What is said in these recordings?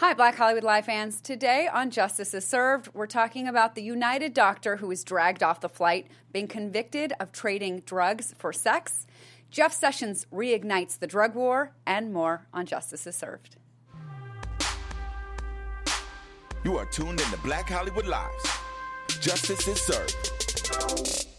Hi, Black Hollywood Live fans. Today on Justice is Served, we're talking about the United doctor who was dragged off the flight, being convicted of trading drugs for sex. Jeff Sessions reignites the drug war, and more on Justice is Served. You are tuned in to Black Hollywood Lives. Justice is served.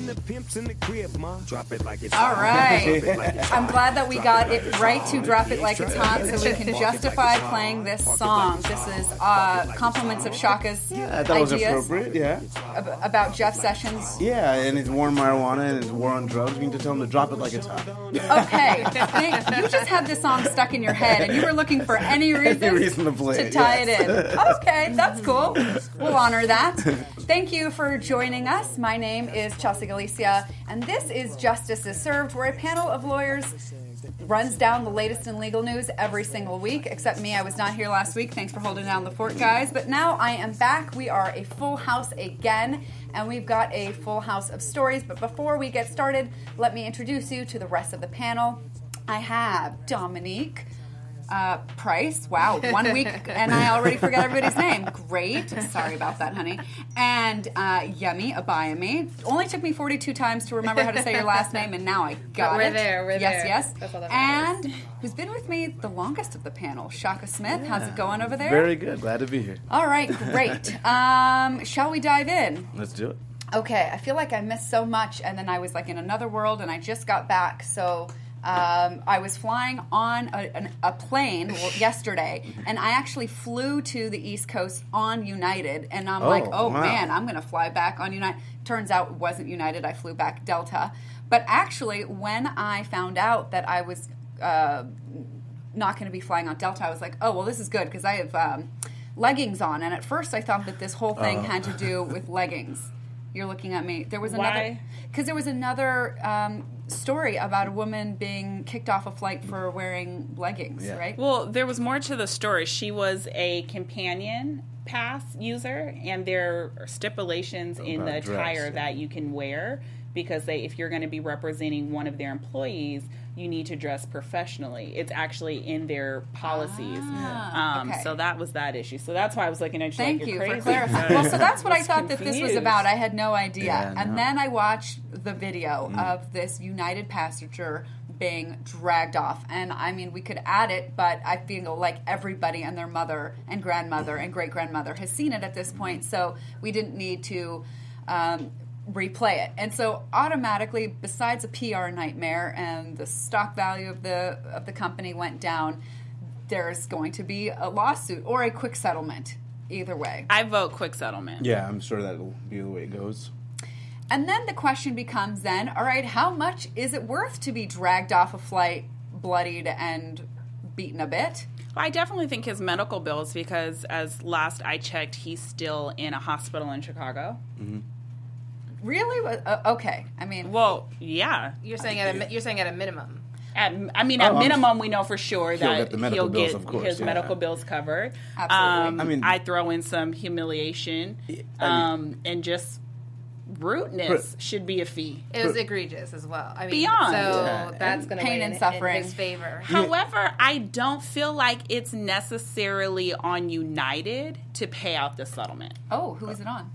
When the pimp's in the crib, ma, drop it like it's All hot. it like it's. I'm glad that we Drop got like it right to drop it like it's hot so we can justify like playing this song. like This is hot. uh, compliments of Shaka's Yeah, that was ideas appropriate. Yeah, ab- about Jeff Sessions. yeah, and it's war on marijuana and it's war on drugs. We need to tell him to drop it like it's hot. Okay, Thank- you just had this song stuck in your head, and you were looking for any reason, reason to play it, tie yes. it in. Okay, that's cool. We'll honor that. Thank you for joining us. My name is Chelsea Galicia, and this is Justice is Served, where a panel of lawyers runs down the latest in legal news every single week. Except me, I was not here last week. Thanks for holding down the fort, guys. But now I am back. We are a full house again, and we've got a full house of stories. But before we get started, let me introduce you to the rest of the panel. I have Dominique. Uh, Price, wow, one week and I already forgot everybody's name. Great, sorry about that, honey. And uh, Yemi Abayami. Only took me 42 times to remember how to say your last name, and now I got we're it. there, we're yes, there. Yes, That's all that And matters. who's been with me the longest of the panel, Shaka Smith. How's it going over there? Very good. Glad to be here. All right, great. Um, shall we dive in? Let's do it. Okay, I feel like I missed so much, and then I was like in another world, and I just got back. So um, I was flying on a, an, a plane yesterday, and I actually flew to the East Coast on United, and I'm like, Oh, oh wow. man, I'm going to fly back on United. Turns out it wasn't United. I flew back Delta. But actually, when I found out that I was uh, not going to be flying on Delta, I was like, oh, well, this is good because I have um, leggings on. And at first, I thought that this whole thing Oh. had to do with leggings. You're looking at me. There was another because there was another um, story about a woman being kicked off a flight for wearing leggings, Yeah. right? Well, there was more to the story. She was a companion pass user, and there are stipulations in the dress, attire yeah. that you can wear because they, if you're going to be representing one of their employees, you need to dress professionally. It's actually in their policies. Ah, um, okay. So that was that issue. So that's why I was looking at you Thank like you you're for crazy. clarifying. Well, so that's what I was thought that this was about. I had no idea. Yeah, and no. then I watched the video of this United passenger being dragged off. And I mean, we could add it, but I feel like everybody and their mother and grandmother and great grandmother has seen it at this point. So we didn't need to. Um, replay it and so automatically besides a pr nightmare and the stock value of the of the company went down there's going to be a lawsuit or a quick settlement either way I vote quick settlement. Yeah, I'm sure that'll be the way it goes. And then the question becomes then, all right, how much is it worth to be dragged off a flight, bloodied and beaten a bit? Well, I definitely think his medical bills because as last I checked, he's still in a hospital in Chicago. Mm-hmm. Really? Uh, okay. I mean, Well, yeah. You're saying at a you're saying at a minimum. At, I mean, at Oh, minimum, we know for sure He'll that get the medical he'll bills, get of course, his yeah. medical bills covered. Absolutely. Um, I I mean- I throw in some humiliation I mean- um, and just rudeness should be a fee. It was egregious as well. I mean, Beyond. So Yeah. that's going to Pain and in, suffering. in his favor. However, I don't feel like it's necessarily on United to pay out the settlement. oh, who is it on?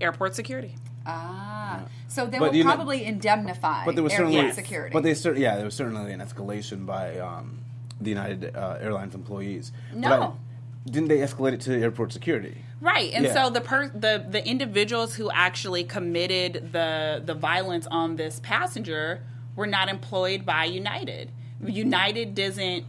Airport security. Ah. So they But will you know- probably indemnify But there was airport certainly security. But they cer- yeah, there was certainly an escalation by um, the United uh, Airlines employees. But No. I- didn't they escalate it to airport security? Right, and Yeah. so the per- the the individuals who actually committed the the violence on this passenger were not employed by United. United doesn't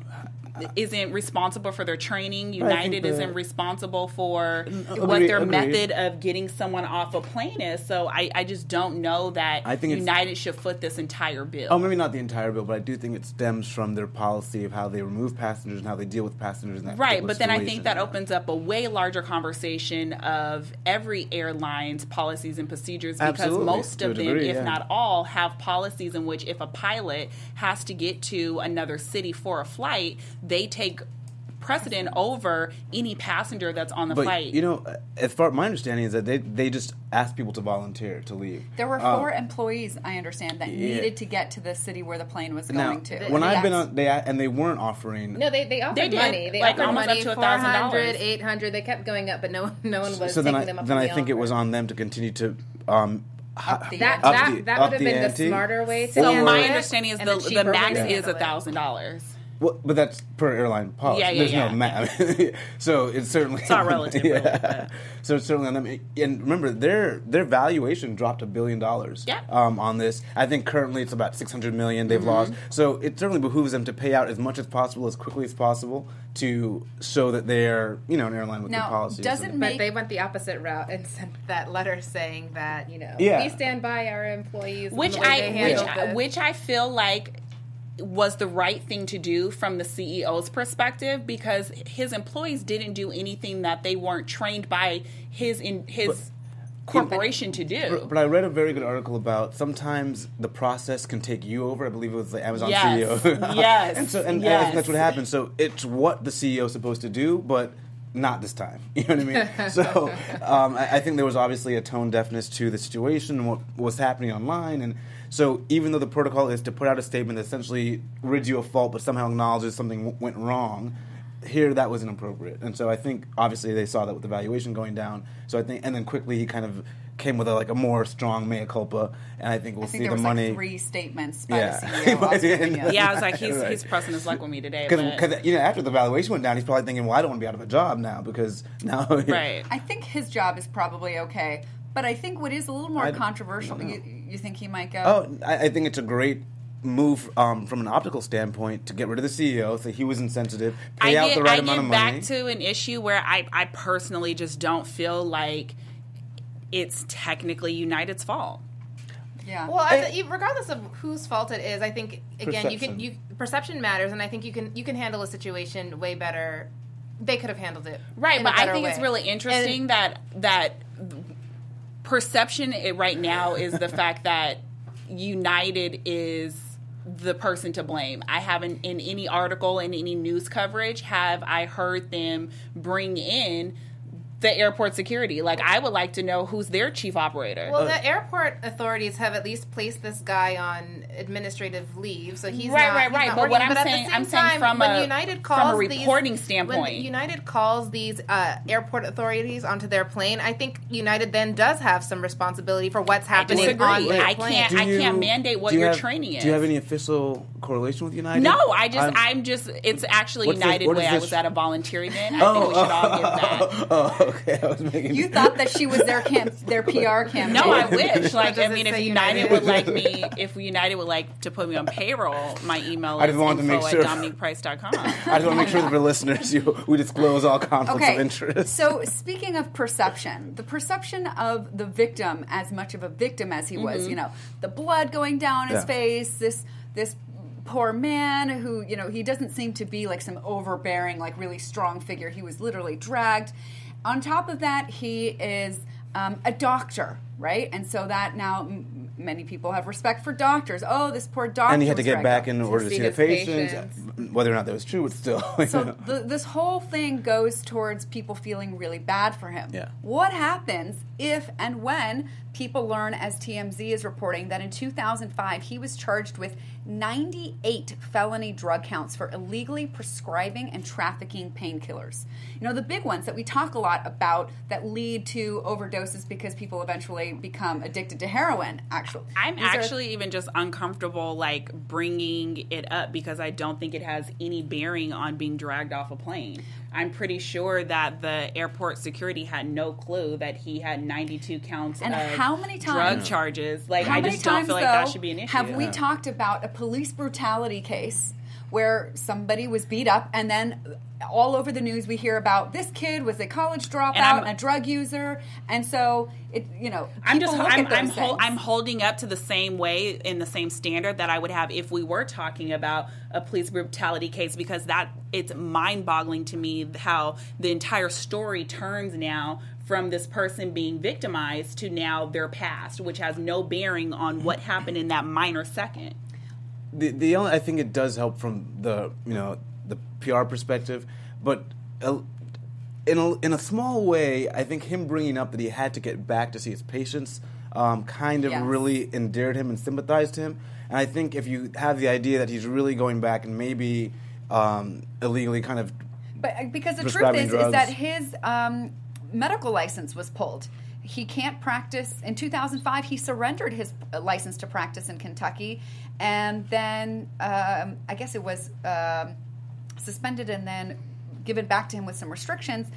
isn't responsible for their training. United isn't responsible for Agreed, what their agreed. method of getting someone off a plane is. So I, I just don't know that I think United should foot this entire bill. Oh, maybe not the entire bill, but I do think it stems from their policy of how they remove passengers and how they deal with passengers. Right, but then I think that opens up a way larger conversation of every airline's policies and procedures because Absolutely, most of them, degree, if yeah. not all, have policies in which if a pilot has to get to another city for a flight, they take precedent over any passenger that's on the But flight. you know, as far my understanding is that they they just asked people to volunteer to leave. There were Uh, four employees, I understand, that yeah. needed to get to the city where the plane was now, going to. when I've been on, they and they weren't offering. No, they they offered They did, money. They like, offered almost money, up to four $1,000. hundred, eight hundred. They kept going up, but no no one was so then taking I them up then on I the think it was on them to continue to. Um, Up the That Up that, the- that up would have the been ante? the smarter way to so my it, understanding is and the, the cheaper way max is a thousand dollars. Well, but that's per airline policy. Yeah, yeah, There's yeah. no ma- so it's certainly It's all relative, really, but- So it's certainly on them. And remember, their their valuation dropped a billion dollars. Yeah. Um, on this, I think currently it's about six hundred million they've Mm-hmm. lost. So it certainly behooves them to pay out as much as possible, as quickly as possible, to show that they're you know in airline with Now, the policies. doesn't make- But they went the opposite route and sent that letter saying that you know Yeah. we stand by our employees, which I which I, which I feel like was the right thing to do from the CEO's perspective because his employees didn't do anything that they weren't trained by his in his corporation to do. But, but I read a very good article about sometimes the process can take you over. I believe it was the Amazon Yes. CEO. Yes. and so and, and Yes. think that's what happens. So it's what the CEO is supposed to do, but not this time. You know what I mean? so um, I, I think there was obviously a tone deafness to the situation and what was happening online, and so even though the protocol is to put out a statement that essentially rids you of fault, but somehow acknowledges something w- went wrong. Here, that was inappropriate, and so I think obviously they saw that with the valuation going down. So I think, and then quickly he kind of came with a, like a more strong mea culpa, and I think we'll I think see there the was money. like three statements by Yeah. the CEO. By the end. Australia. yeah, I was like, he's Right. he's pressing his luck with me today. Because you know after the valuation went down, he's probably thinking, "Well, I don't want to be out of a job now because now." right. I think his job is probably okay, but I think what is a little more I- controversial. I don't You, you think he might go? Oh, I, I think it's a great move um, from an optical standpoint to get rid of the CEO, so he was insensitive, pay I out get, the right I amount get of back money. to an issue where I, I personally just don't feel like it's technically United's fault. yeah. Well, I, th- regardless of whose fault it is, I think again you can Perception. you perception matters, and I think you can you can handle a situation way better. They could have handled it Right, in but I better think it's really interesting And- that that perception right now is the fact that United is the person to blame. I haven't in any article in any news coverage have I heard them bring in the airport security. Like I would like to know who's their chief operator. Well, the airport authorities have at least placed this guy on administrative leave, so he's Right, not, right, right. not But what. I'm at the saying- I'm saying time, from a- United from a reporting these, standpoint. When United calls these uh, airport authorities onto their plane, I think United then does have some responsibility for what's happening disagree. on their I can't- Do I can't mandate what you your have- training is. Do you have any official correlation with United? no, I just I'm- I'm just it's actually What's the- United way. I was at a volunteer event. I think we should all give that. Oh, okay. I was making. you thought that she was their camp, their PR campaign. No, I wish. Like, I mean, if United, United? would like me, if United would like to put me on payroll, my email I is just wanted to info make sure. at dominiqueprice.com. I just want to make sure that for listeners, you, we disclose all conflicts Okay. of interest. So speaking of perception, the perception of the victim as much of a victim as he was, mm-hmm. you know, the blood going down his Yeah. face, this this poor man who, you know, he doesn't seem to be like some overbearing, like really strong figure. He was literally dragged. On top of that, he is um, a doctor, right? And so that now m- many people have respect for doctors. Oh, this poor doctor. and he had to get back in order to see see the patients, patients. whether or not that was true, but still. So know. the, this whole thing goes towards people feeling really bad for him. Yeah. What happens if and when people learn, as TMZ is reporting, that in 2005 he was charged with 98 felony drug counts for illegally prescribing and trafficking painkillers? You know, the big ones that we talk a lot about that lead to overdoses because people eventually become addicted to heroin, actually. I'm These are- actually even just uncomfortable like bringing it up because I don't think it has any bearing on being dragged off a plane. I'm pretty sure that the airport security had no clue that he had 92 counts And of how many drug charges. Like How I many just don't times, feel like though, that should be an issue. Have we talked about a police brutality case where somebody was beat up and then all over the news we hear about this kid was a college dropout and, a drug user and so it you know I'm just I'm I'm, hol- I'm holding up to the same way in the same standard that I would have if we were talking about a police brutality case because that it's mind-boggling to me how the entire story turns now from this person being victimized to now their past which has no bearing on what happened in that minor second. The the only I think it does help from the you know the PR perspective, but. Uh, in a, in a small way, I think him bringing up that he had to get back to see his patients um, kind of Yes. really endeared him and sympathized him. And I think if you have the idea that he's really going back and maybe um, illegally kind of But uh, because the truth is, is that his um, medical license was pulled. He can't practice. In 2005, he surrendered his license to practice in Kentucky, and then um, I guess it was um, suspended and then given back to him with some restrictions.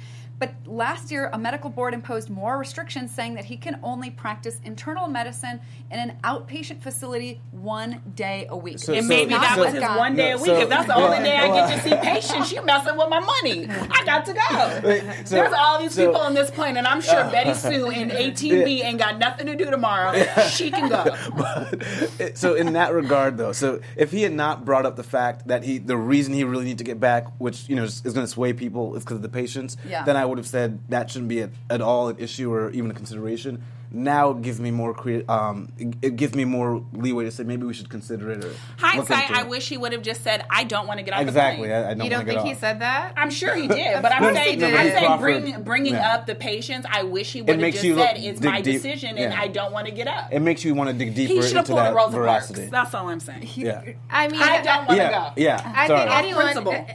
But last year, a medical board imposed more restrictions, saying that he can only practice internal medicine in an outpatient facility one day a week. So- And so- maybe that so- was his one day a week. so- if that's the yeah, only day I get to see patients, you're messing with my money. I got to go. so- There's all these so- people on this plane, and I'm sure uh, Betty Sue in 18B ain't got nothing to do tomorrow. She can go. but so in that regard though so if he had not brought up the fact that he the reason he really needs to get back which you know is, is going to sway people is because of the patients Yeah. then i would have said that shouldn't be at, at all an issue or even a consideration now it gives me more crea- um, it, it gives me more leeway to say maybe we should consider it or Hindsight, I it. wish he would have just said, "I don't want to get off exactly the plane." I, I don't You don't wanna get think he off. said that? I'm sure he did, but I'm saying, he did. I'm saying bring, bringing yeah. up the patients. I wish he would have just look- said, "It's my deep- decision, yeah. and I don't want to get up." it makes you want to dig deeper he should have into pulled a that Rosa veracity Parks. That's all I'm saying. yeah I mean, I don't want to yeah go. yeah I sorry. think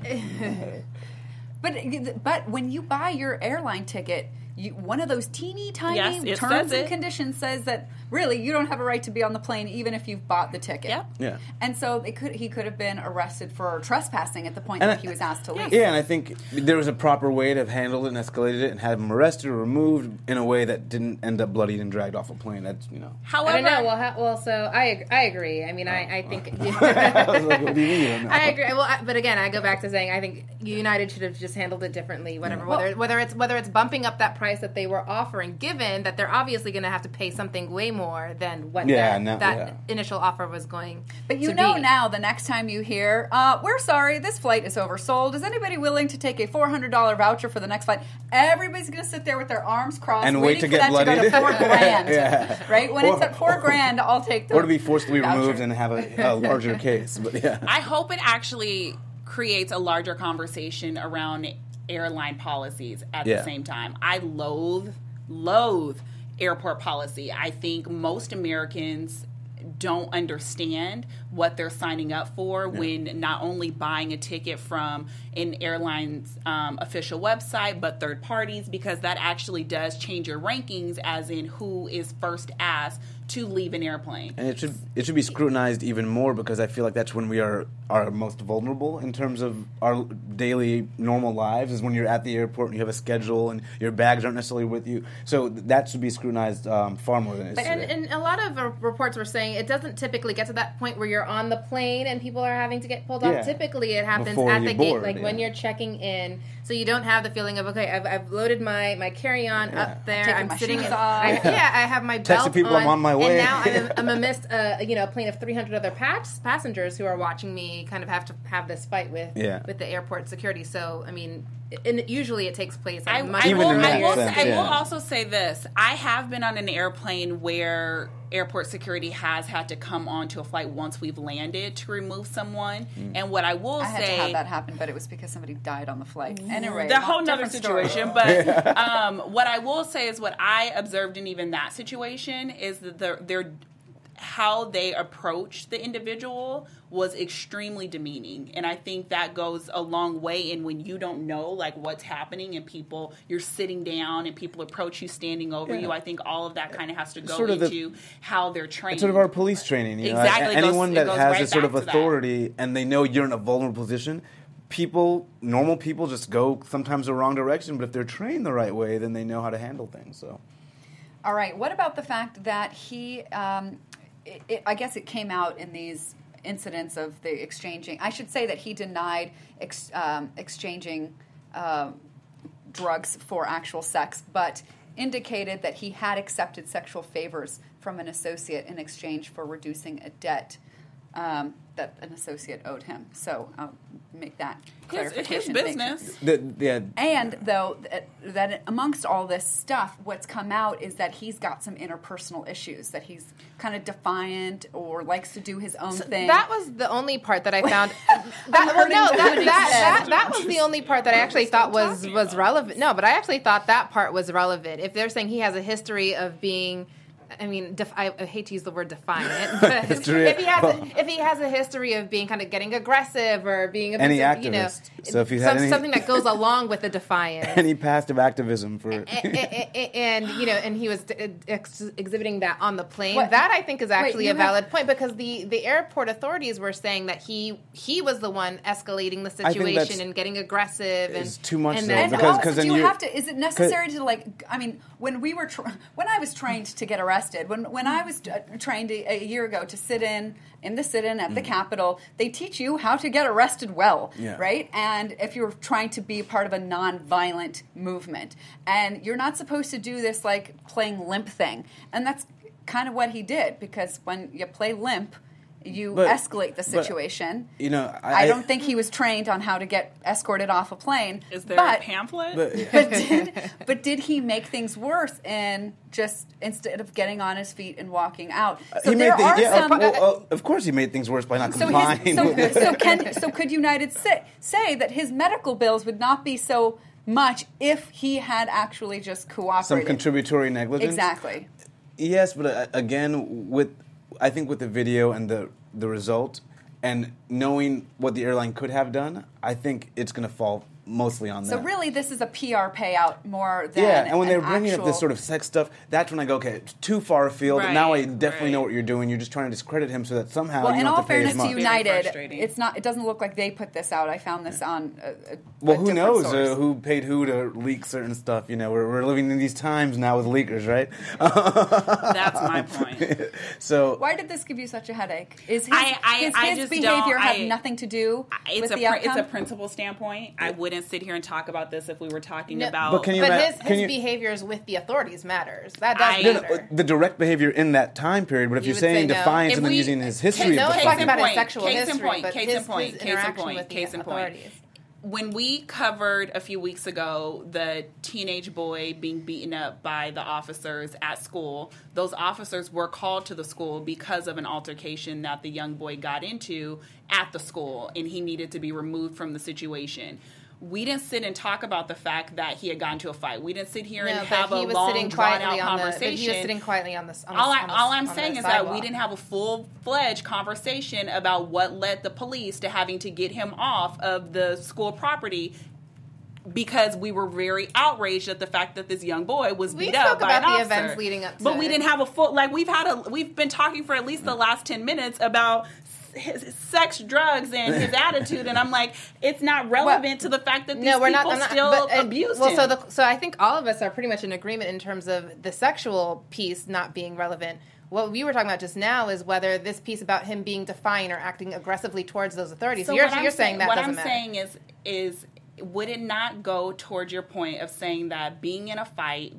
anyone. But but when you buy your airline ticket, you, one of those teeny tiny Yes, terms and conditions says that really you don't have a right to be on the plane even if you've bought the ticket. Yep. Yeah. And so it could he could have been arrested for trespassing at the point And that I- he was asked to leave. Yeah, and I think there was a proper way to have handled it and escalated it and had him arrested or removed in a way that didn't end up bloodied and dragged off a plane. That's you know. However, I don't know. Well, ha- well, so I I agree. I mean, I, oh. I think I like, what do you mean? you don't know? I agree. Well, I, but again, I go back to saying I think United should have just handled it differently. Whatever, whether whether it's whether it's bumping up that price that they were offering, given that they're obviously going to have to pay something way more than what Yeah, that, no, that yeah. initial offer was going. But you to know be. now, the next time you hear, uh, "We're sorry, this flight is oversold. Is anybody willing to take a four hundred dollar voucher for the next flight?" Everybody's going to sit there with their arms crossed, And wait to get that to to four grand. Yeah. Right when it's at four grand, I'll take the or to be forced to be voucher. removed and have a, a larger case. But yeah, I hope it actually creates a larger conversation around airline policies at Yeah. the same time. I loathe, loathe airport policy. I think most Americans don't understand what they're signing up for when not only buying a ticket from an airline's um, official website but third parties because that actually does change your rankings as in who is first asked to leave an airplane. And it should it should be scrutinized even more because I feel like that's when we are are most vulnerable in terms of our daily normal lives is when you're at the airport and you have a schedule and your bags aren't necessarily with you. So that should be scrutinized um, far more than it is And, and a lot of uh, reports were saying it doesn't typically get to that point where you're on the plane and people are having to get pulled off. Yeah. Typically, it happens Before at the gate, board, like when you're checking in, so you don't have the feeling of okay, I've, I've loaded my my carry on Yeah. up there. Taking I'm my sitting. shoes In, off. I, yeah, I have my belt people on, I'm on my way. And now I'm, I'm amidst uh, you know a plane of 300 other pass- passengers who are watching me kind of have to have this fight with Yeah. with the airport security. So I mean, and usually it takes place. I, I will, in I, will, sense, I will also say this. I have been on an airplane where airport security has had to come onto a flight once we've landed to remove someone. Mm. And what I will I had say to have that happen, but it was because somebody died on the flight. Anyway, the whole nother situation. But um, what I will say is what I observed in even that situation is that their their how they approached the individual was extremely demeaning and i think that goes a long way in when you don't know like what's happening and people you're sitting down and people approach you standing over Yeah. you i think all of that kind of has to go Sort of the- into how they're trained It's sort of our police training. You know? Exactly, A- it goes- Anyone that has right this sort of back to that. authority and they know you're in a vulnerable position, people, normal people, just go sometimes the wrong direction. But if they're trained the right way, then they know how to handle things. So All right. What about the fact that he? Um, it, it, I guess it came out in these incidents of the exchanging. I should say that he denied ex, um, exchanging uh, drugs for actual sex, but indicated that he had accepted sexual favors from an associate in exchange for reducing a debt um, that an associate owed him. So. Um, make that His, clarification. his to business. The, yeah, and though that, that amongst all this stuff, what's come out is that he's got some interpersonal issues. That he's kind of defiant or likes to do his own thing. That was the only part that I found. that, well, no, you that, that, that, that was the only part that I actually thought was was relevant. No, but I actually thought that part was relevant. If they're saying he has a history of being. I mean, def- I, I hate to use the word defiant, but History- if he has well- a, if he has a history of being kind of getting aggressive or being Any abusive, you know. So if he's had some- any- something that goes along with the defiance, any past of activism for. and, and, and, you know, and he was ex- exhibiting that on the plane. What- That I think is actually you a have- valid point because the the airport authorities were saying that he he was the one escalating the situation and getting aggressive and is too much And though, then, And because- also, 'cause do then you you're- have to? Is it necessary to like? I mean, when we were tra- when I was trained to get arrested, when when I was uh, trained a, a year ago to sit in in the sit-in at the Capitol, they teach you how to get arrested well, Mm. Yeah. right? And if you're trying to be part of a non-violent movement, and you're not supposed to do this like playing limp thing, and that's kind of what he did because when you play limp. You But- escalate the but, situation. you know, I, I- don't think he was trained on how to get escorted off a plane. Is there but, a pamphlet? But- but did, but did he make things worse in just instead of getting on his feet and walking out? So he there made are things, yeah, some. of, well, uh, of course he made things worse by not so, complying. his, so, so can so could United say, say that his medical bills would not be so much if he had actually just cooperated? some contributory negligence. exactly. Yes, but uh, again, with I think with the video and the the result, and knowing what the airline could have done, I think it's going to fall mostly on that. So really, this is a PR payout more than yeah, and when they're an bringing up this sort of sex stuff, that's when I go, okay, it's too far afield. now I Right, definitely know what you're doing. You're just trying to discredit him so that somehow Well, you in don't all have to fairness to much. United, it's not. It doesn't look like they put this out. I found this on. A, a, well, a who knows uh, who paid who to leak certain stuff? You know, we're, we're living in these times now with leakers, right? That's my point. so Why did this give you such a headache? Is his, I- I- his, I his just behavior don't- have I- nothing to do It's with a the pr- outcome? it's a principal standpoint. I wouldn't sit here and talk about this if we were talking No, about. But can you but ima- his, can his you- behaviors with the authorities matters. That does I- No, no, matter. the direct behavior in that time period, but if You you're saying say no. defiance If and then we- using his case- history no, of it's case talking in about his point, sexual case in history, point, but case his, in point, his case in point, case in point. when we covered a few weeks ago the teenage boy being beaten up by the officers at school, those officers were called to the school because of an altercation that the young boy got into at the school, and he needed to be removed from the situation. We didn't sit and talk about the fact that he had gotten to a fight. We didn't sit here No, and have he a was long, drawn out on the. Conversation. he was sitting quietly on this. On all, the, I, all I'm saying is that we didn't have a full fledged conversation about what led the police to having to get him off of the school property because we were very outraged at the fact that this young boy was We beat up by about an the officer. events leading up to but we didn't have a full like we've had a we've been talking for at least the last 10 minutes about his, his sex drugs and his attitude and I'm like it's not relevant to the fact that these no, we're not, people I'm not still but, uh, abused well, him. so the, so I think all of us are pretty much in agreement in terms of the sexual piece not being relevant. What we were talking about just now is whether this piece about him being defiant or acting aggressively towards those authorities. So you're what I'm you're saying that what doesn't I'm matter. saying is is would it not go towards your point of saying that being in a fight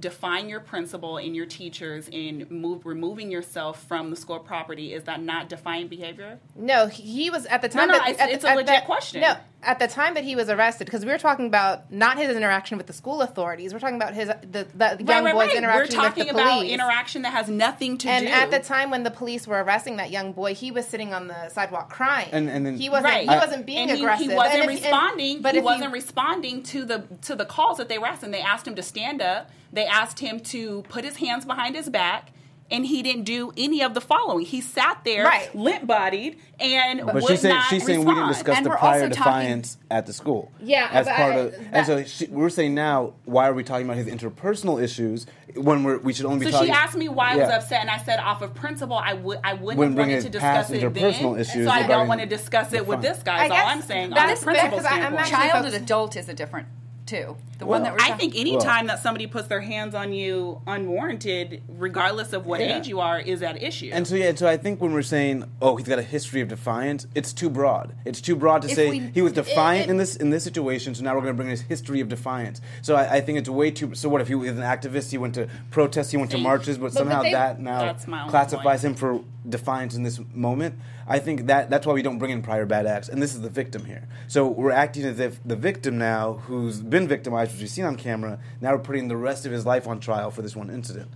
define your principal and your teachers in move removing yourself from the school property is that not defiant behavior No, he was at the time. no, that, it's- at, it's a at legit that- question. No, at the time that he was arrested, because we were talking about not his interaction with the school authorities. We're talking about his the, the young boy's we're interaction with the police. We're talking about interaction that has nothing to and do And at the time when the police were arresting that young boy, he was sitting on the sidewalk crying. And- and then- he wasn't. Right. He wasn't being and he, aggressive. He wasn't And if- and- responding. but he wasn't responding to the to the calls that they were asking. They asked him to stand up. They asked him to put his hands behind his back. And he didn't do any of the following. He sat there, Right. limp bodied, and But would she's saying not she's saying we didn't discuss And the prior also talking- defiance at the school. Yeah, as but part I- of, that- and so she, we're saying now, why are we talking about his interpersonal issues when we're we should only be talking So she asked me why I was upset, and I said, off of principle, I would I wouldn't Wouldn't have bring wanted to past discuss it interpersonal then. issues so I don't want to discuss the it with this guy. I Is all I'm saying on that a is fair, principle 'cause I- I'm standpoint. Child folks- and adult is a different too. The Well, one that we're I think any time that somebody puts their hands on you unwarranted, regardless of what Yeah. age you are, is at issue. And so yeah, so I think when we're saying, oh, he's got a history of defiance, it's too broad. It's too broad to If say we- he was defiant it- in this in this situation. So now we're going to bring his history of defiance. So I, I think it's way too. So what if he was an activist? He went to protests. He went to marches, but, but somehow they- that now That's my only classifies him for defiance in this moment. I think that that's why we don't bring in prior bad acts. And this is the victim here. So we're acting as if the victim now, who's been victimized, which we've seen on camera, now we're putting the rest of his life on trial for this one incident.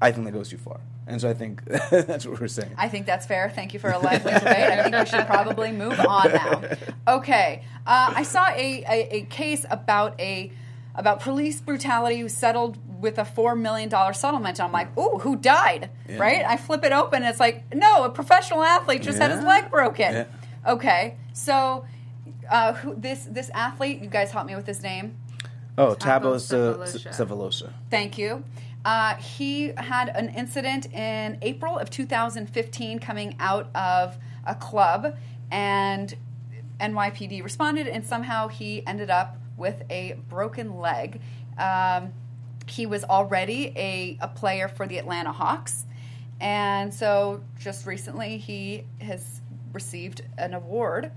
I think that goes too far. And so I think that's what we're saying. I think that's fair. Thank you for a lively debate. I think we should probably move on now. Okay, uh, I saw a, a, a case about a about police brutality who settled with a four million dollar settlement. I'm like, ooh, who died? Yeah. Right? I flip it open. And it's like, no, a professional athlete just had his leg broken. Yeah. Okay, so uh, who, this this athlete, you guys help me with his name. Oh, Thabo. Sefolosha. Thank you. Uh, he had an incident in April of 2015 coming out of a club, and NYPD responded, and somehow he ended up with a broken leg. Um, he was already a, a player for the Atlanta Hawks, and so just recently he has received an award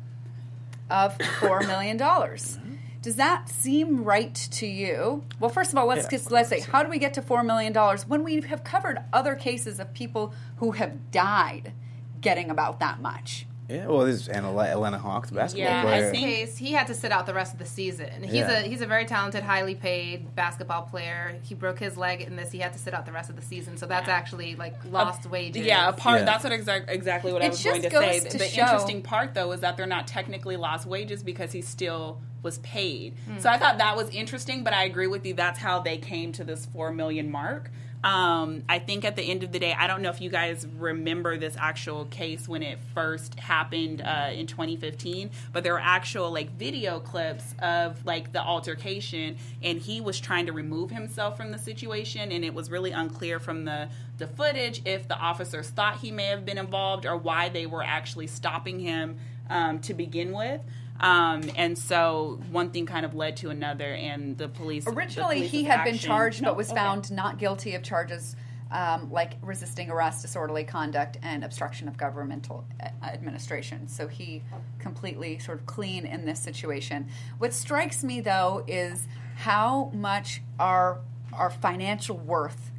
of four million dollars. Does that seem right to you? Well, first of all, let's Yeah. just let's say, how do we get to four million dollars when we have covered other cases of people who have died getting about that much? Yeah, well, this is an Atla- Atlanta Hawks basketball Yeah, I player. In case, he had to sit out the rest of the season. He's Yeah. a he's a very talented, highly paid basketball player. He broke his leg in this. He had to sit out the rest of the season. So that's actually like lost wages. Yeah, a part. Yeah. That's what exact, exactly what I was going to say. to the show- interesting part, though, is that they're not technically lost wages because he still was paid. Hmm. So I thought that was interesting, but I agree with you. That's how they came to this four million mark. Um, I think at the end of the day, I don't know if you guys remember this actual case when it first happened uh, in 2015, but there were actual like video clips of like the altercation, and he was trying to remove himself from the situation, and it was really unclear from the the footage if the officers thought he may have been involved or why they were actually stopping him um, to begin with. Um, and so one thing kind of led to another, and the police. the Originally, he had been charged No, but was okay. found not guilty of charges um, like resisting arrest, disorderly conduct, and obstruction of governmental uh, administration. So he completely sort of clean in this situation. What strikes me though is how much our our financial worth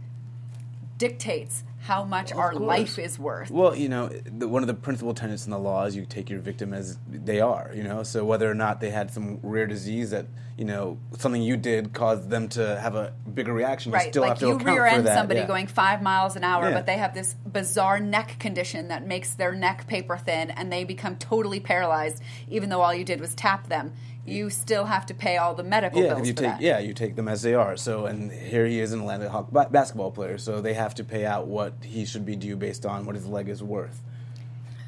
dictates how much our course. life is worth. Well, you know, the, one of the principal tenets in the law is you take your victim as they are. You know, so whether or not they had some rare disease that you know something you did caused them to have a bigger reaction, you Right, still like have to you account rear for end that. somebody yeah. going five miles an hour, Yeah. but they have this bizarre neck condition that makes their neck paper thin and they become totally paralyzed, even though all you did was tap them. You still have to pay all the medical Yeah, bills you for take that. yeah, you take them as they are. So, and here he is an Atlanta Hawk ba- basketball player, so they have to pay out what he should be due based on what his leg is worth.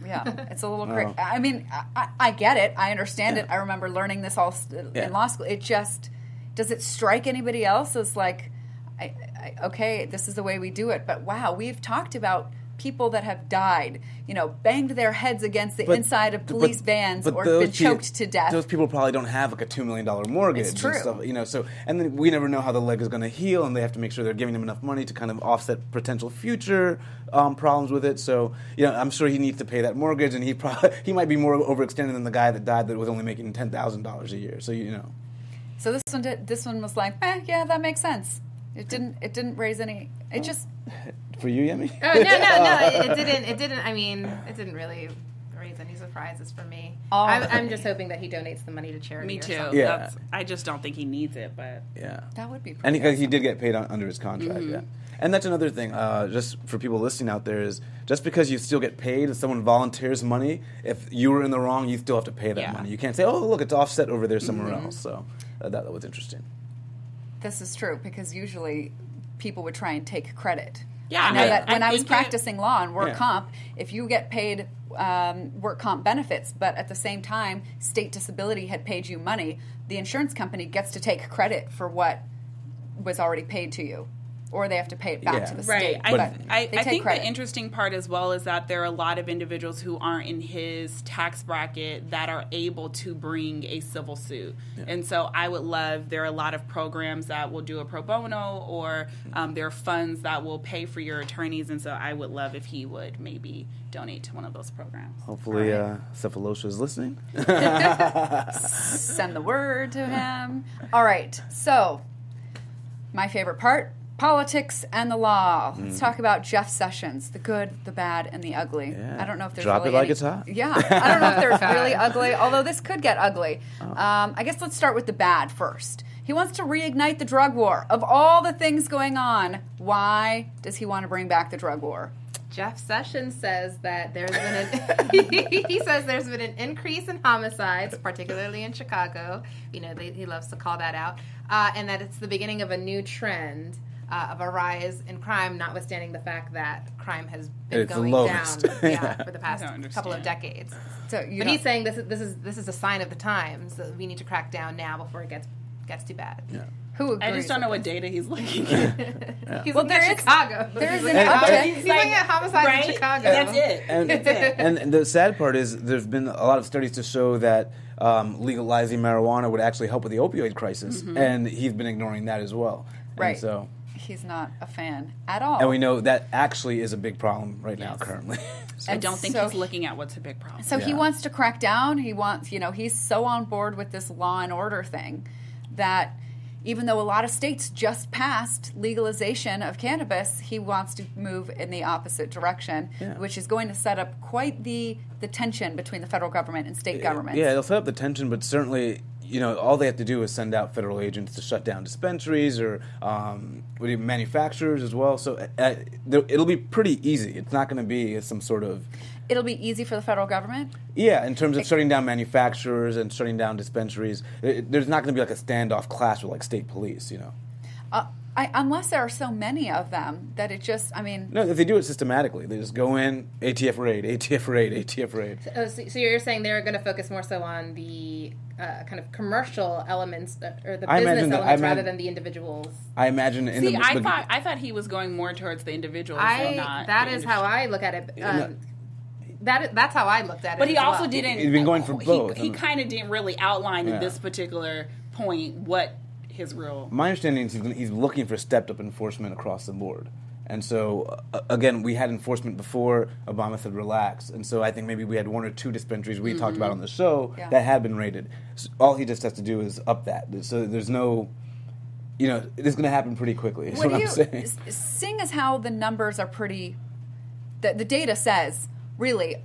Yeah, it's a little crazy. Well. Uh, I mean, I, I- I get it. I understand Yeah. it. I remember learning this all st- uh, Yeah. in law school. It just does it strike anybody else as like, I, I, okay, this is the way we do it. But wow, we've talked about people that have died. You know, banged their heads against the But- inside of but- police vans but or been pe- choked to death. Those people probably don't have like a two million dollar mortgage. It's true. And stuff, you know, so and then we never know how the leg is going to heal, and they have to make sure they're giving him enough money to kind of offset potential future um, problems with it. So, you know, I'm sure he needs to pay that mortgage, and he probably he might be more overextended than the guy that died that was only making ten thousand dollars a year. So you know. So this one did. This one was like, eh, yeah, that makes sense. It didn't. It didn't raise any. It just. For you, Yemi? Oh no, no, no! It, it didn't. It didn't. I mean, it didn't really raise any surprises for me. Oh. I'm, I'm just hoping that he donates the money to charity. Me or too. something. Yeah. That's, I just don't think he needs it, but Yeah. That would be. Pretty And he, 'cause he awesome. did get paid on, under his contract, yeah. And that's another thing, uh, just for people listening out there, is just because you still get paid, if someone volunteers money, if you were in the wrong, you still have to pay that Yeah. money. You can't say, oh, look, it's offset over there somewhere else. So uh, that, that was interesting. This is true because usually people would try and take credit. Yeah, I know I- that I when I, was think it- practicing law and work Yeah. comp, if you get paid um, work comp benefits, but at the same time state disability had paid you money, the insurance company gets to take credit for what was already paid to you. Or they have to pay it back Yeah. to the Right. state. I, I, I think credit. the interesting part as well is that there are a lot of individuals who aren't in his tax bracket that are able to bring a civil suit. And so I would love, there are a lot of programs that will do a pro bono or um, there are funds that will pay for your attorneys. And so I would love if he would maybe donate to one of those programs. Hopefully, uh, Sefolosha is listening. send the word to him. All right. So, my favorite part politics and the law. Mm. Let's talk about Jeff Sessions, the good, the bad, and the ugly. Yeah. I don't know if there's Drop really it like any- it's hot. Yeah, I don't know if there's really ugly, although this could get ugly. Oh. Um, I guess let's start with the bad first. He wants to reignite the drug war. Of all the things going on, why does he want to bring back the drug war? Jeff Sessions says that there's been an he says there's been an increase in homicides, particularly in Chicago. You know, they, he loves to call that out, uh, and that it's the beginning of a new trend uh, of a rise in crime, notwithstanding the fact that crime has been It's going lowest. down yeah, for the past couple of decades. So you But he's saying this is this is this is a sign of the times that we need to crack down now before it gets gets too bad. who I just don't know what data he's looking at. He's Well, looking there at is- Chicago. there is He's an looking at- uptick. He's looking at homicides right? in Chicago. That's it. and, That's it. and the sad part is there's been a lot of studies to show that um, legalizing marijuana would actually help with the opioid crisis, and he's been ignoring that as well. And Mm-hmm. Right. so, He's not a fan at all. and we know that actually is a big problem right now, currently. I don't think so- he's looking at what's a big problem. So he wants to crack down. He wants, you know, he's so on board with this law and order thing that even though a lot of states just passed legalization of cannabis, he wants to move in the opposite direction, Yeah. which is going to set up quite the the tension between the federal government and state governments. Yeah, it'll set up the tension, but certainly, you know, all they have to do is send out federal agents to shut down dispensaries or um, what do you- manufacturers as well. So uh, it'll be pretty easy. It's not going to be some sort of It'll be easy for the federal government. yeah, in terms of shutting down manufacturers and shutting down dispensaries. It, there's not going to be like a standoff clash with like state police, you know. Uh, I, unless there are so many of them that it just, I mean, No, if they do it systematically, they just go in, ATF raid, ATF raid, ATF raid. Oh, so, so you're saying they're going to focus more so on the uh, kind of commercial elements uh, or the I business imagine that- elements rather imagine- than the individuals. I imagine in See, the, I the- thought I thought he was going more towards the individuals and I not that the is how. I look at it. Um, that that's how I looked at it. But he as also well. didn't. He's been going for he- both. He, kind of didn't really outline Yeah. in this particular point what his real. my understanding is he's, he's looking for stepped up enforcement across the board. And so, uh, again, we had enforcement before Obama said relax. And so I think maybe we had one or two dispensaries we talked about on the show Yeah. that had been raided. So all he just has to do is up that. So there's no, you know, it's going to happen pretty quickly. Is What what, I'm you, saying. seeing as how the numbers are pretty, the, the data says really,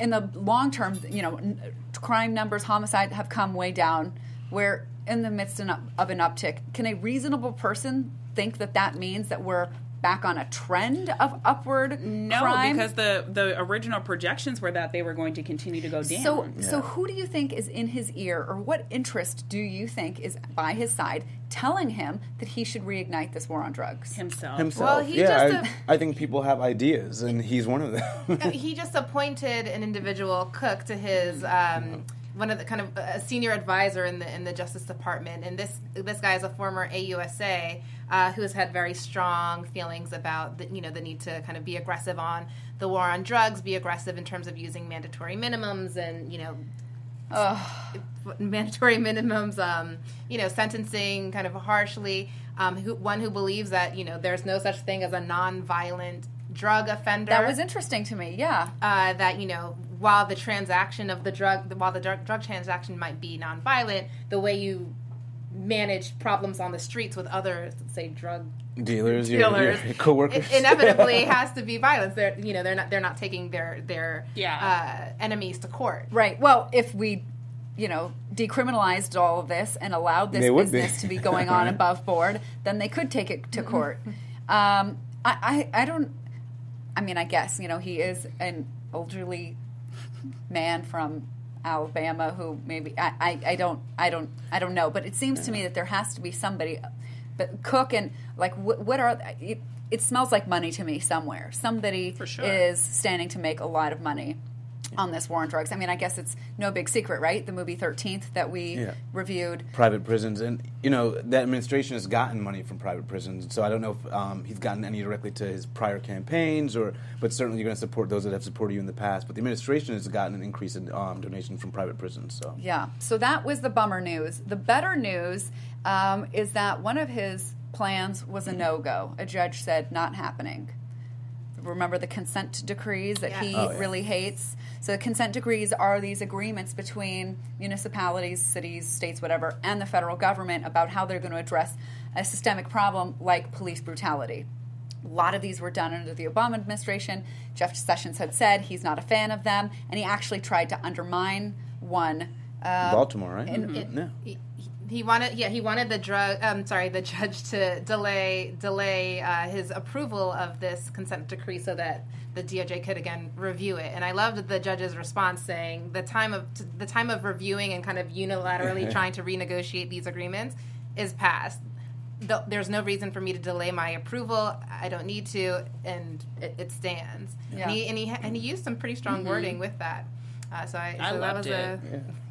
in the long term, you know, n- crime numbers, homicide have come way down. We're in the midst of an- uptick. Can a reasonable person think that that means that we're back on a trend of upward No, crime? because the the original projections were that they were going to continue to go down. So, so who do you think is in his ear, or what interest do you think is by his side, telling him that he should reignite this war on drugs? himself. Himself. Well, he yeah, just, I, I think people have ideas, and he's one of them. He just appointed an individual Cook to his um, one of the kind of a senior advisor in the in the Justice Department, and this this guy is a former AUSA uh, who has had very strong feelings about the, you know the need to kind of be aggressive on the war on drugs, be aggressive in terms of using mandatory minimums, and you know mandatory minimums, um, you know, sentencing kind of harshly. Um, who, one who believes that you know there's no such thing as a non-violent drug offender. That was interesting to me. Yeah. uh, that you know while the transaction of the drug, while the drug, drug transaction might be non-violent, the way you manage problems on the streets with other, say, drug Dealers, your, your dealers, coworkers. i- inevitably has to be violence. They're you know they're not they're not taking their their Yeah. uh, enemies to court. Right. Well, if we, you know, decriminalized all of this and allowed this They would be. business to be going on above board, then they could take it to court. Um, I, I, I don't. I mean, I guess you know he is an elderly man from Alabama who maybe I, I, I don't I don't I don't know, but it seems to me that there has to be somebody, but Cook and like what, what are it, it smells like money to me somewhere. Somebody sure. is standing to make a lot of money on this war on drugs. I mean, I guess it's no big secret, right? The movie 13th that we Yeah. reviewed. private prisons, and you know that administration has gotten money from private prisons. So I don't know if um, he's gotten any directly to his prior campaigns, or but certainly you're going to support those that have supported you in the past. But the administration has gotten an increase in um, donations from private prisons. So Yeah. So that was the bummer news. The better news um, is that one of his plans was a no go. A judge said not happening. Remember the consent decrees that he Oh, yeah. really hates? So, consent decrees are these agreements between municipalities, cities, states, whatever, and the federal government about how they're going to address a systemic problem like police brutality. A lot of these were done under the Obama administration. Jeff Sessions had said he's not a fan of them, and he actually tried to undermine one. Uh, Baltimore, right? in- Mhm. yeah. He, he wanted yeah he wanted the drug um sorry the judge to delay delay uh, his approval of this consent decree so that the DOJ could again review it. And I loved the judge's response saying the time of the time of reviewing and kind of unilaterally trying to renegotiate these agreements is past. Th- there's no reason for me to delay my approval. I don't need to. And it, it stands. Yeah. and he and he and he used some pretty strong wording with that uh, so I, so I that loved was it. a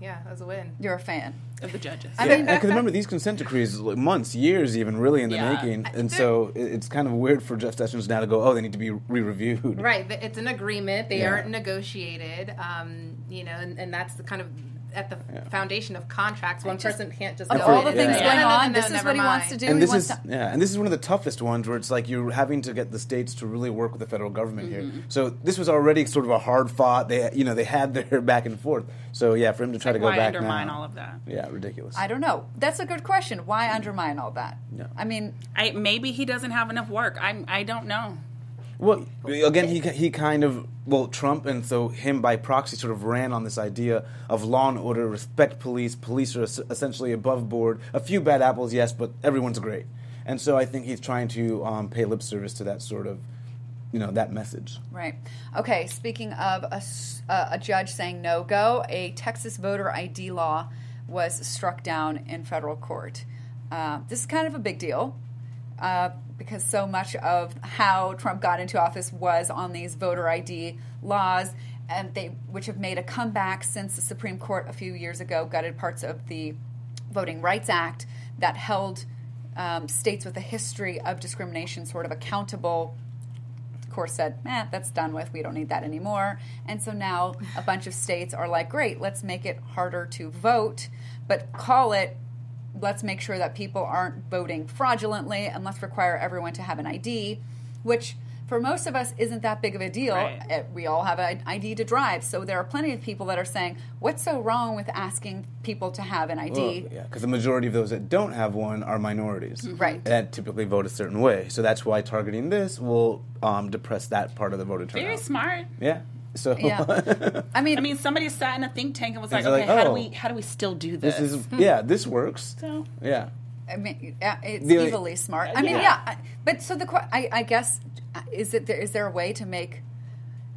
yeah that was a win You're a fan. of the judges. I Yeah, mean, because remember these consent decrees, like months, years, even really in the Yeah. making, and so it's kind of weird for Jeff Sessions now to go, oh, they need to be re-reviewed. Right, it's an agreement. They Yeah. aren't negotiated. Um, you know, and, and that's the kind of at the Yeah. foundation of contracts. One just- person can't just Of go all the things say, going "No, no, no, on, no, this is never what he wants to do. And this is to- yeah, and this is one of the toughest ones where it's like you're having to get the states to really work with the federal government here. Mm-hmm. So this was already sort of a hard fought. They you know they had their back and forth. So yeah, for him to try to go Why back undermine now, all of that? yeah, ridiculous. I don't know. That's a good question. Why undermine all that? No. I mean, I, maybe he doesn't have enough work. I I don't know. Well, again, he he kind of well Trump, and so him by proxy sort of ran on this idea of law and order, respect police. Police are essentially above board. A few bad apples, yes, but everyone's great. And so I think he's trying to um, pay lip service to that sort of, you know, that message. right. Okay, speaking of a, s- uh, a judge saying no go, a Texas voter ID law was struck down in federal court. Uh, this is kind of a big deal uh, because so much of how Trump got into office was on these voter ID laws, and they which have made a comeback since the Supreme Court a few years ago gutted parts of the Voting Rights Act that held um, states with a history of discrimination sort of accountable of course said, eh, that's done with. We don't need that anymore. And so now a bunch of states are like, great, let's make it harder to vote, but call it, let's make sure that people aren't voting fraudulently and let's require everyone to have an ID, which for most of us isn't that big of a deal. Right. Eh, We all have an ID to drive. So there are plenty of people that are saying, what's so wrong with asking people to have an ID? Well, yeah, because the majority of those that don't have one are minorities, Right. That typically vote a certain way. So that's why targeting this will um, depress that part of the voter turnout. Very smart. Yeah. So Yeah. I mean, I mean, somebody sat in a think tank and was like, They're "Okay, like, how do oh. we how do we still do this?" this is yeah, this works. So- Yeah. I mean, it's The- evilly smart. I mean, Yeah. yeah. But so the que- I, I guess uh, is it there, is there a way to make?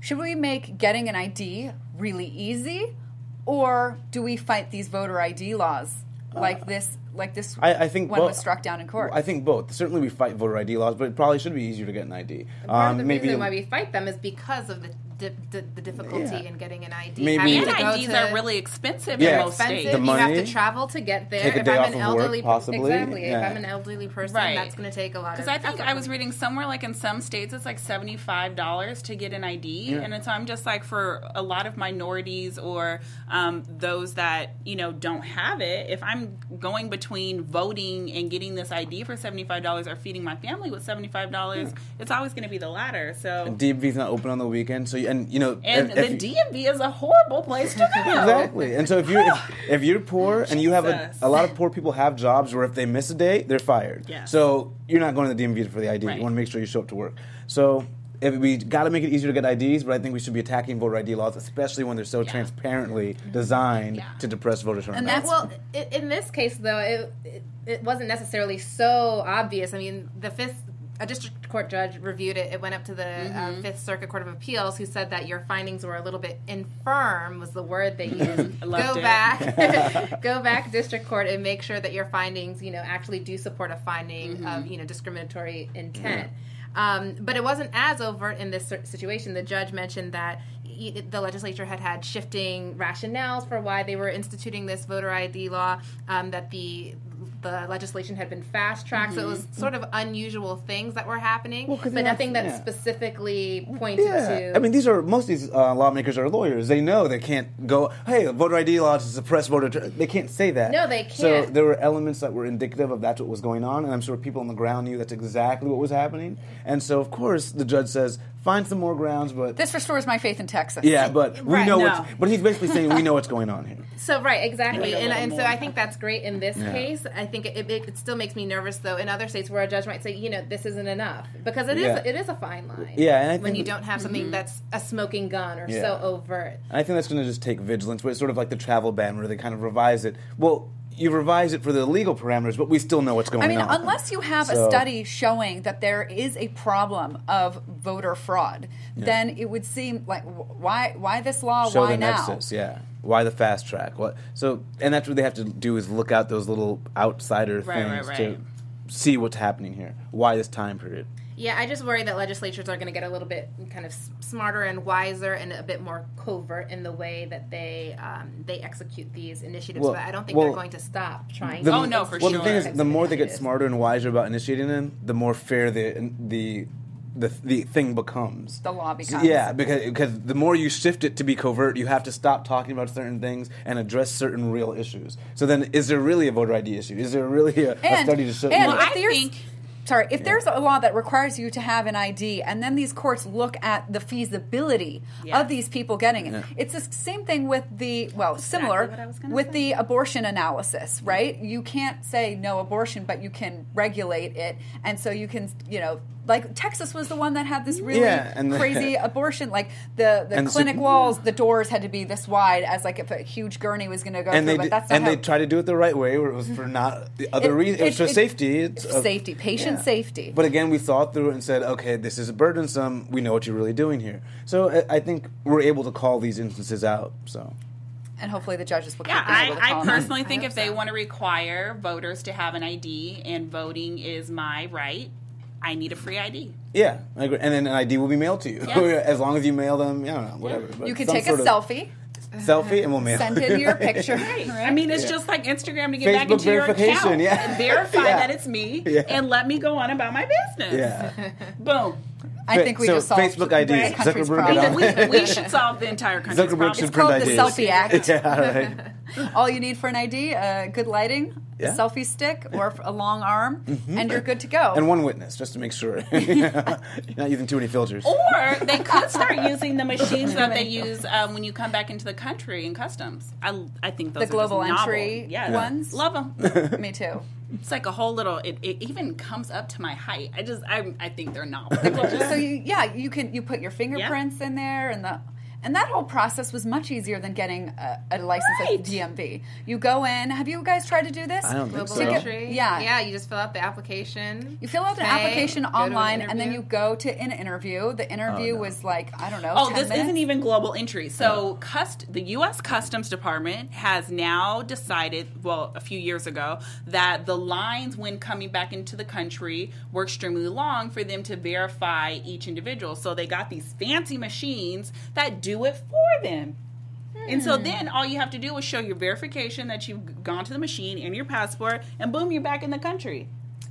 Should we make getting an ID really easy, or do we fight these voter ID laws like this? Like this Uh, I, I think one both, was struck down in court. I think both. Certainly, we fight voter ID laws, but it probably should be easier to get an ID. Part of the Um, maybe reason why we fight them is because of the di- di- the difficulty Yeah. in getting an ID. Maybe- Having and IDs to- are really expensive Yeah. in most expensive. states. The you have to travel to get there. take a if I'm off an of elderly, work, possibly. exactly. If I'm an elderly person, Right. that's going to take a lot. Because I think effort I was reading somewhere like in some states it's like seventy five dollars to get an ID, Yeah. and so I'm just like for a lot of minorities or um, those that you know don't have it. If I'm going between voting and getting this ID for seventy five dollars or feeding my family with seventy five dollars, it's always going to be the latter. So. DMV's not open on the weekend, so you, and you know, and if- the you- DMV is a horrible place to go. Exactly. And so if you're if, if you're poor and you have a, a lot of poor people have jobs where if they miss a day, they're fired. Yes. So you're not going to the DMV for the ID. Right. You want to make sure you show up to work. So if we got to make it easier to get IDs, but I think we should be attacking voter ID laws, especially when they're so transparently designed Yeah. to depress voter turnout. And that's- well, i in this case though, it, it it wasn't necessarily so obvious. I mean, the fifth. A district court judge reviewed it. It went up to the uh, Fifth Circuit Court of Appeals, who said that your findings were a little bit infirm. Was the word they used. Go it. back, go back, district court, and make sure that your findings, you know, actually do support a finding Mm-hmm. of you know discriminatory intent. Um, but it wasn't as overt in this situation. The judge mentioned that the legislature had had shifting rationales for why they were instituting this voter ID law. Um, that the the legislation had been fast tracked, so it was sort of unusual things that were happening, Well, but have- nothing that yeah. specifically pointed Yeah, to. I mean, these are most of these uh, lawmakers are lawyers. They know they can't go, "Hey, voter ID law to suppress voter." tur-" They can't say that. No, they can't. So there were elements that were indicative of that's what was going on, and I'm sure people on the ground knew that's exactly what was happening. And so, of course, the judge says, "Find some more grounds," but This restores my faith in Texas. yeah, but we Right, know no. what's. But he's basically saying we know what's going on here. So right, exactly, Yeah. and, A and so. I think that's great in this Yeah. case. I think it, it, it still makes me nervous though in other states where a judge might say, you know, this isn't enough because it is Yeah. it is a fine line. Yeah, and I when you don't have something that's a smoking gun or Yeah. so overt. I think that's going to just take vigilance. But it's sort of like the travel ban, where they kind of revise it. Well, you revise it for the legal parameters, but we still know what's going on. I mean, on. unless you have a study showing that there is a problem of voter fraud, then it would seem like why why this law? show why the now? nexus, yeah. Why the fast track? What? So, and that's what they have to do is look out those little outsider Right, right, things right. to see what's happening here. Why this time period? Yeah, I just worry that legislatures are going to get a little bit kind of smarter and wiser and a bit more covert in the way that they um, they execute these initiatives. Well- but I don't think well, they're going to stop trying. The- to Oh, no, for well, sure. Well, the thing is, the more they get smarter and wiser about initiating them, the more fair the the the, the thing becomes. The law So, yeah, because because the more you shift it to be covert, you have to stop talking about certain things and address certain real issues. So then, is there really a voter ID issue? Is there really a, a study to show? and Well, I think- sorry, if there's a law that requires you to have an ID, and then these courts look at the feasibility Yes. of these people getting it, Yeah. it's the same thing with the well, exactly similar what I was gonna with say. the abortion analysis, right? You can't say no abortion, but you can regulate it, and so you can, you know. Like Texas was the one that had this really Yeah, and the- crazy abortion. Like the, the And the clinic Sup- walls, the doors had to be this wide, as like if a huge gurney was going to go and through. they but did, that's not and how, they try to do it the right way, where it was for not the other It- reasons. It, was for it- safety. It's uh, safety, patient safety. But again, we thought through it and said, okay, this is burdensome. We know what you're really doing here. So I, I think we're able to call these instances out. So and hopefully the judges will keep Yeah, able to I, call I them personally think hope if they so. want to require voters to have an ID and voting is my right, I need a free ID. yeah, I agree. And then an ID will be mailed to you Yes. as long as you mail them. Yeah, I don't know, whatever. But You can take a selfie. of selfie, selfie, and we'll mail. send in your picture. I mean, it's just like Instagram to get back Facebook into your account yeah. and verify Yeah. that it's me Yeah. and let me go on about my business. Yeah. Boom. I think we so just solved Facebook ID. Zuckerberg problem. We, we should solve the entire country's Zuckerberg problem. should It's called print the selfie act. yeah, right. All you need for an ID, uh, good lighting, Yeah. a selfie stick, or a long arm, and you're good to go. And one witness, just to make sure you're not using too many filters. Or they could start using the machines that they use um, when you come back into the country in customs. I, I think those The are global novel. entry Yes. ones? Love them. Me too. It's like a whole little. It, it even comes up to my height. I just I, I think they're novel. So you, yeah, you can you put your fingerprints in there, and the and that whole process was much easier than getting a, a license Right. at the DMV. You go in. Have you guys tried to do this? I don't think Global so. entry. Yeah. yeah. You just fill out the application. You fill out an pay, application go to an online, and then you go to an interview. The interview oh, no. was like I don't know. Oh, 10 this minutes. isn't even global entry. So, cust- the U.S. Customs Department has now decided, well, a few years ago, that the lines when coming back into the country were extremely long for them to verify each individual. So, they got these fancy machines that do it for them. And so hmm. then all you have to do is show your verification that you've gone to the machine and your passport, and boom, you're back in the country.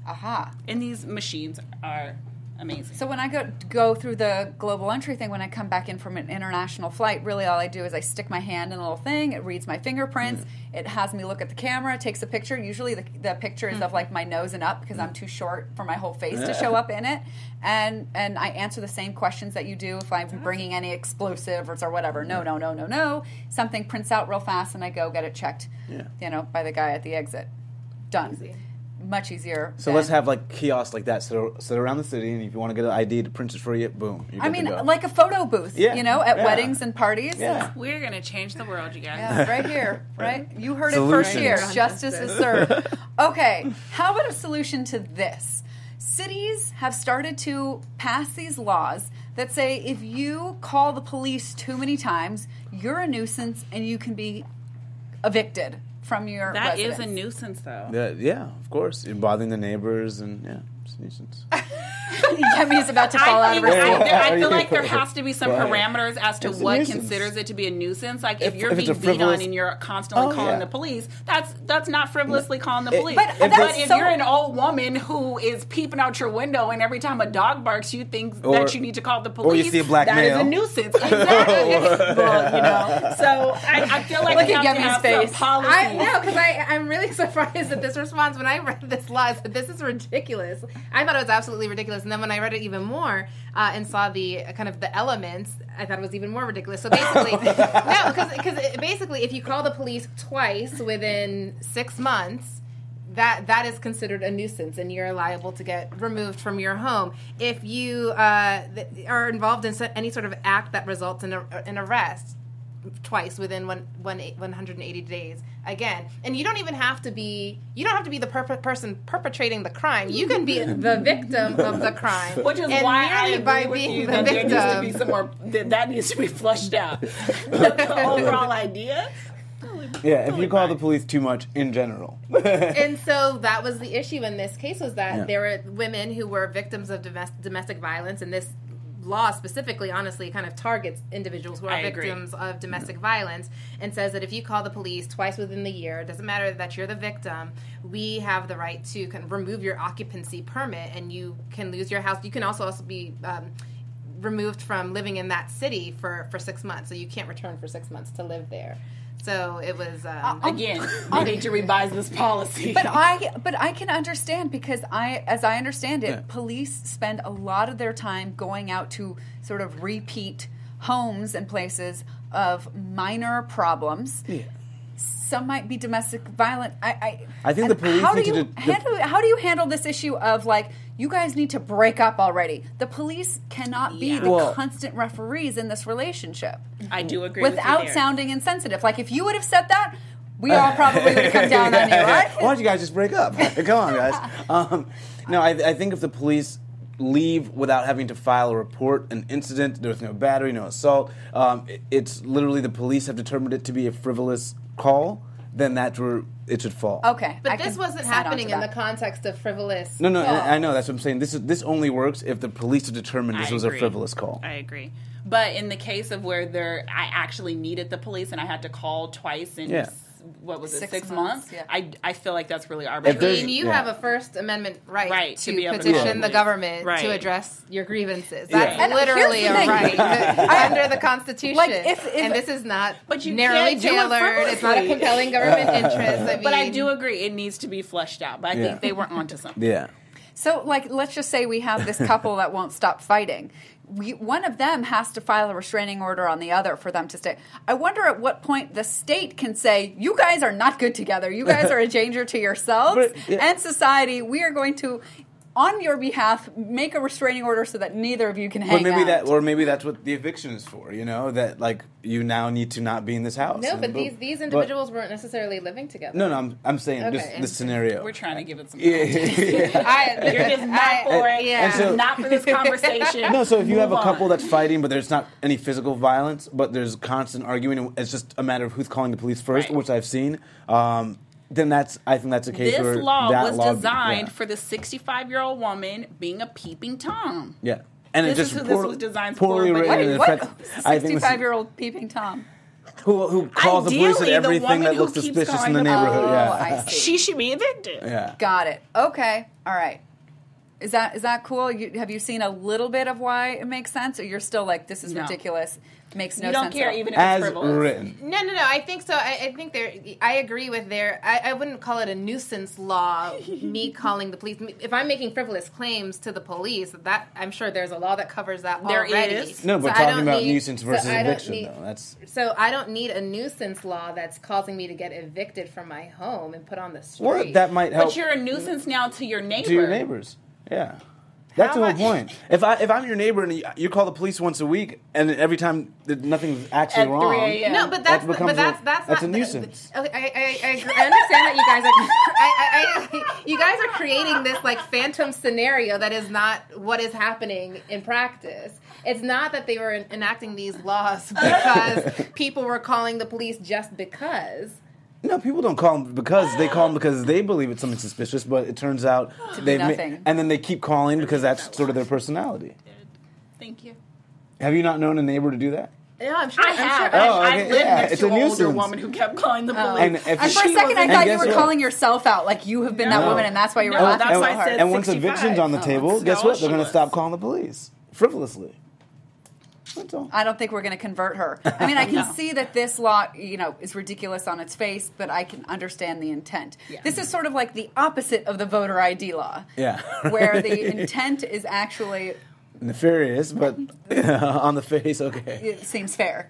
Aha. And these machines are amazing. So when I go go through the global entry thing, when I come back in from an international flight, really all I do is I stick my hand in a little thing. It reads my fingerprints. Mm-hmm. It has me look at the camera. It takes a picture. Usually the, the picture is of like my nose and up because I'm mm-hmm. too short for my whole face to show up in it. And and I answer the same questions that you do if I'm bringing any explosives or whatever. No, no, no, no, no. Something prints out real fast and I go get it checked. Yeah. You know, by the guy at the exit. Done. Easy. Much easier. So let's have like kiosks like that sit, sit around the city, and if you want to get an ID to print it for you, boom. You're I good mean, to go. like a photo booth, Yeah, you know, at yeah. weddings and parties. yeah. We're going to change the world, you guys. Yeah, right here, right? You heard it first Solutions. here. Right. Justice is served. Okay, how about a solution to this? Cities have started to pass these laws that say if you call the police too many times, you're a nuisance and you can be evicted from your That is residence. a nuisance, though. Yeah, yeah, of course. You're bothering the neighbors, and yeah, it's a nuisance. Yemi's about to fall I, out of think, her I, there- I feel like there has to be some Go ahead. parameters as to It's a what nuisance. considers it to be a nuisance. Like if, If- you're if it's being a beat on frivolous- and you're constantly Oh, calling yeah. the police, that's that's not frivolously calling the It- police. But But, that's if so- you're an old woman who is peeping out your window and every time a dog barks, you think Or- that you need to call the or you police, see a black that is male. a nuisance. Exactly. well, you know. So I, I feel like Look we at have to Yemi's have face. some policy. I know because I I'm really surprised at this response when I read this law. I said this is ridiculous. I thought it was absolutely ridiculous, and then when I read it even more uh, and saw the uh, kind of the elements, I thought it was even more ridiculous. So basically, no, because basically, if you call the police twice within six months. That that is considered a nuisance, and you're liable to get removed from your home if you uh, th- are involved in so- any sort of act that results in a, an arrest twice within one, one, 180 days again and you don't even have to be you don't have to be the perp- person perpetrating the crime you can be the victim of the crime Which is and why I merely agree by with being you the that there needs to be victim some more. That, that needs to be flushed out. the overall idea. Yeah, if you call the police too much in general. and so that was the issue in this case was that Yeah. there were women who were victims of domestic, domestic violence and this law specifically honestly kind of targets individuals who are I agree. victims of domestic violence and says that if you call the police twice within the year it doesn't matter that you're the victim we have the right to kind of remove your occupancy permit and you can lose your house. You can also also be um, removed from living in that city for for six months. So you can't return for six months to live there so it was um, Again, I need to revise this policy. But I but I can understand because I as I understand it, Yeah. police spend a lot of their time going out to sort of repeat homes and places of minor problems. Some might be domestic violence. I, I, I think the police How do need to you do- the- How do you handle this issue of like you guys need to break up already? The police cannot be Yeah. the Well- constant referees in this relationship I do agree with you without there. sounding insensitive. Like if you would have said that, we all probably would have come down on you, right? Why don't you guys just break up? Come on, guys. Um, no, I, I think if the police leave without having to file a report, an incident, there's no battery, no assault, um, it- it's literally the police have determined it to be a frivolous call, then that's where it should fall. Okay, But I this wasn't happening in the context of frivolous. No, no, calls. I I know. That's what I'm saying. This is this only works if the police have determined this I was agree. a frivolous call. I agree. But in the case of where there, I actually needed the police and I had to call twice and. Yeah. S- what was it, Six six, months, months? yeah. I, I feel like that's really arbitrary. I mean, you yeah. have a First Amendment right, Right, to, to be able to petition the the government Right. to address your grievances. That's And literally a thing. right under the Constitution. Like, if- if- and this is not But you narrowly can't it tailored. It's not a compelling government interest. I mean, but I do agree it needs to be flushed out. But I Yeah. think they were onto something. Yeah. So, like, let's just say we have this couple that won't stop fighting. We, one of them has to file a restraining order on the other for them to stay. I wonder at what point the state can say, "You guys are not good together. You guys are a danger to yourselves But, yeah. and society. We are going to." On your behalf, make a restraining order so that neither of you can hang But maybe out. that, or maybe that's what the eviction is for. You know, that like you now need to not be in this house. No, And but boom. these these But- individuals weren't necessarily living together. no, no, I'm, I'm saying Okay, just the scenario. We're trying to give it some. yeah, yeah. I, You're just not I- for it. Yeah. So- not for this conversation. No, so if you have a couple on. that's fighting, but there's not any physical violence, but there's constant arguing, it's just a matter of who's calling the police first, Right. which I've seen. Um, then that's I think that's a case this where law that was law- designed yeah. for the 65 year old woman being a peeping tom. yeah, and This it is just who this was designed poorly for, but- written. Wait, what? affect- I think this- Sixty-five-year-old peeping tom. who who calls the police at the everything woman that who looks keeps suspicious in calling the the neighborhood. Oh, yeah, I see. She should be evicted. yeah. Got it. Okay. All right. Is that is that cool? You, have you seen a little bit of why it makes sense, or you're still like this is No. ridiculous? Makes no you don't sense. care even if it's As frivolous. written. No, no, no. I think so. I, I think there. I agree with their. I, I wouldn't call it a nuisance law. me calling the police. If I'm making frivolous claims to the police, that I'm sure there's a law that covers that There already. is. No, but So I talking don't about need- nuisance versus I don't eviction, need- though, that's So I don't need a nuisance law that's causing me to get evicted from my home and put on the street. or that might help But you're a nuisance now to your neighbor. to your neighbors. Yeah. That's the whole point. If I if I'm your neighbor and you, you call the police once a week, and every time that nothing's actually At wrong, a.m. No, but That that's becomes but that's a- that's that's not, a nuisance. Okay, I, I, I. I understand that you guys are I, I, I, you guys are creating this like phantom scenario that is not what is happening in practice. It's not that they were enacting these laws because people were calling the police just because. No, No, people don't call them because they call them because they believe it's something suspicious, but it turns out they nothing. and then they keep calling because that's sort of their personality. Thank you. Have you not known a neighbor to do that? Yeah, I'm sure. I I'm have. sure. Oh, I, I lived yeah, next it's to an older nuisance. woman who kept calling the oh. police. And if And for a second, I thought you were what? calling yourself out, like you have been that woman, and that's why you were No, laughing that's so why I said and once 65. eviction's on the Oh, table, that's guess all what? They're going to stop calling the police frivolously. That's all. I don't think we're going to convert her. I mean, I can No. see that this law, you know, is ridiculous on its face, but I can understand the intent. This is sort of like the opposite of the voter ID law, Yeah. where the intent is actually Nefarious, but on the face, okay. it seems fair.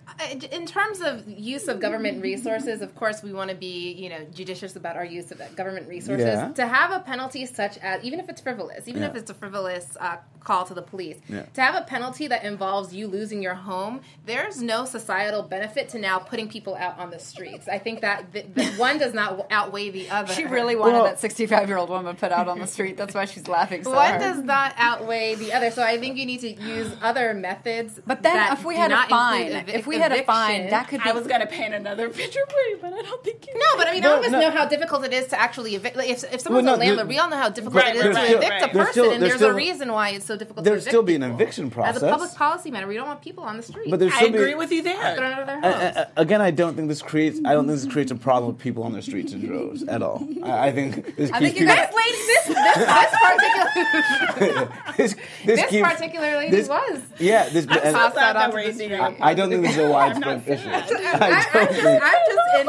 In terms of use of government resources, of course, we want to be, you know, judicious about our use of government resources. Yeah. To have a penalty such as, even if it's frivolous, even if it's a frivolous uh, call to the police, Yeah. to have a penalty that involves you losing your home, there's no societal benefit to now putting people out on the streets. I think that the, the one does not outweigh the other. She really wanted Well- that 65 year old woman put out on the street. That's why she's laughing so One hard. does not outweigh the other, so I think you need to use other methods. But then, that if we had a fine, include evic- if we had a fine, that could be. I was gonna paint another picture for you, but I don't think you. No, but I mean, No, all of us no. know how difficult it is to actually evict. Like, if, if someone's Well, a landlord, we all know how difficult Right, it is right, to right, evict right. a person, still- and there's there's still- a reason why it's so difficult. there'd to still be an people. eviction As a public policy matter, we don't want people on the street. But there's I still be- agree with you there. out of their homes. I- I- again, I don't think this creates. I don't think this creates a problem with people on the streets in droves at all. I, I think this I keeps think you people. guys, ladies, this, this particular, this, this keeps- particular lady this- was. Yeah, this. I'm and- so sad that onto we're the ending street. up- I don't think this is a widespread not issue. sad. I, I I'm, just. I'm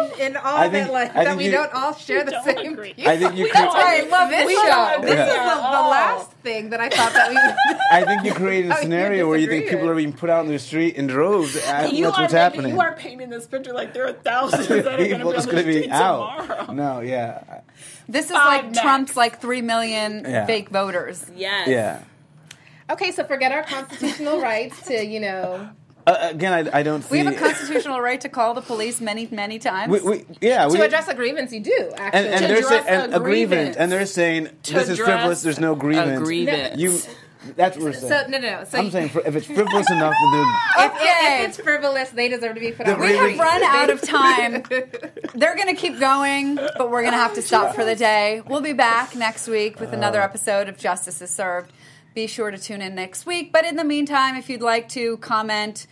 just in, in awe I think- that, like, that we you- don't all share the same agree. view. I think you. That's why I love This, this show. this is the, the last thing that I thought that we I think you create a Oh, you scenario where you think people are being put out in the street in droves. You that's are what's making- happening. You are painting this picture like there are thousands that are going to be on the going to be street out. tomorrow. No, yeah, this is Five like max. Trump's like 3 million Yeah. fake voters. Yes. yeah. Okay, so forget our constitutional rights to, you know, Uh, again, I, I don't see. We have a constitutional right to call the police many, many times. we, we, yeah, we, to address a grievance. You do actually. and, and To they're saying address and a a grievance, grievance. and they're saying To this is frivolous. There's no grievance. a grievance. You, that's what we're saying. so no, no, no. So I'm saying fr- if it's frivolous enough, then if, Okay. if it's frivolous, they deserve to be put The out. we have run out of time. They're going to keep going, but we're going to have to stop for the day. We'll be back next week with another episode of Justice is Served. Be sure to tune in next week. But in the meantime, if you'd like to comment,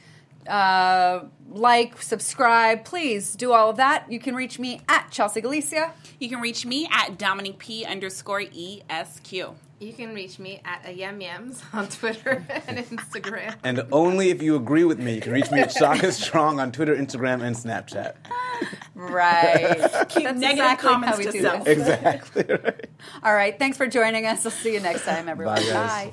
uh, like, subscribe, please do all of that. You can reach me at Chelsea Galicia. You can reach me at Dominic P underscore ESQ. You can reach me at a yum yums on Twitter and Instagram. and only if you agree with me, you can reach me at Shaka Strong on Twitter, Instagram, and Snapchat. Right. Keep That's negative exactly comments how we to do self. Exactly. Right. All right. Thanks for joining us. I'll see you next time, everyone. Bye,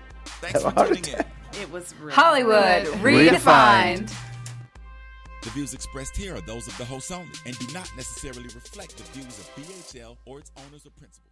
Thanks for tuning in. It was really Hollywood Redefined. redefined. The views expressed here are those of the host only and do not necessarily reflect the views of BHL or its owners or principals.